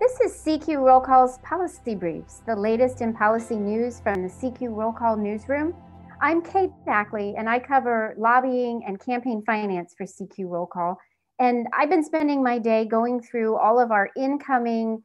This is CQ Roll Call's Policy Briefs, the latest in policy news from the CQ Roll Call newsroom. I'm Kate Ackley, and I cover lobbying and campaign finance for CQ Roll Call. And I've been spending my day going through all of our incoming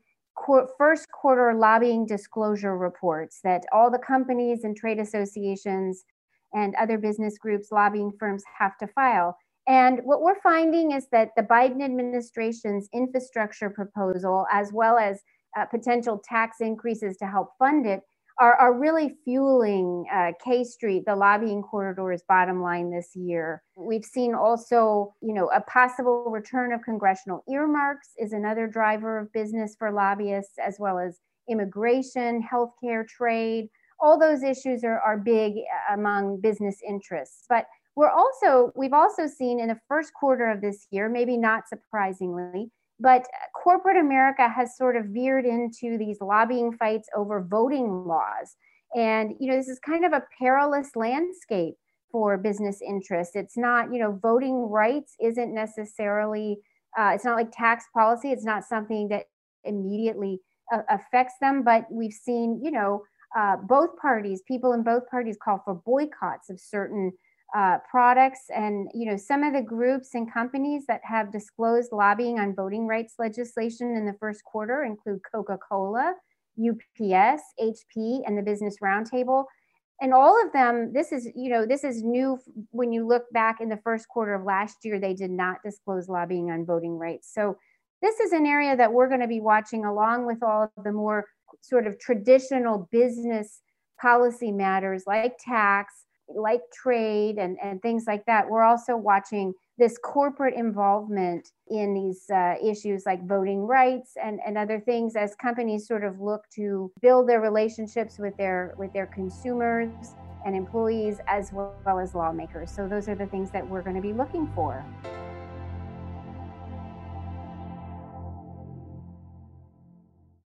first quarter lobbying disclosure reports that all the companies and trade associations and other business groups, lobbying firms have to file. And what we're finding is that the Biden administration's infrastructure proposal, as well as uh, potential tax increases to help fund it, are, are really fueling uh, K Street, the lobbying corridor's bottom line this year. We've seen also, you know, a possible return of congressional earmarks is another driver of business for lobbyists, as well as immigration, healthcare, trade. All those issues are, are big uh, among business interests. But we're also, we've also seen in the first quarter of this year, maybe not surprisingly, but corporate America has sort of veered into these lobbying fights over voting laws. And, you know, this is kind of a perilous landscape for business interests. It's not, you know, voting rights isn't necessarily, uh, it's not like tax policy. It's not something that immediately uh, affects them. But we've seen, you know, uh, both parties, people in both parties call for boycotts of certain uh, products and you know some of the groups and companies that have disclosed lobbying on voting rights legislation in the first quarter include coca-cola ups hp and the business roundtable. And all of them this is you know this is new when you look back in the first quarter of last year they did not disclose lobbying on voting rights. So this is an area that we're going to be watching along with all of the more sort of traditional business policy matters like tax like trade and, and things like that, we're also watching this corporate involvement in these uh, issues like voting rights and, and other things as companies sort of look to build their relationships with their with their consumers and employees as well, well as lawmakers. So those are the things that we're going to be looking for.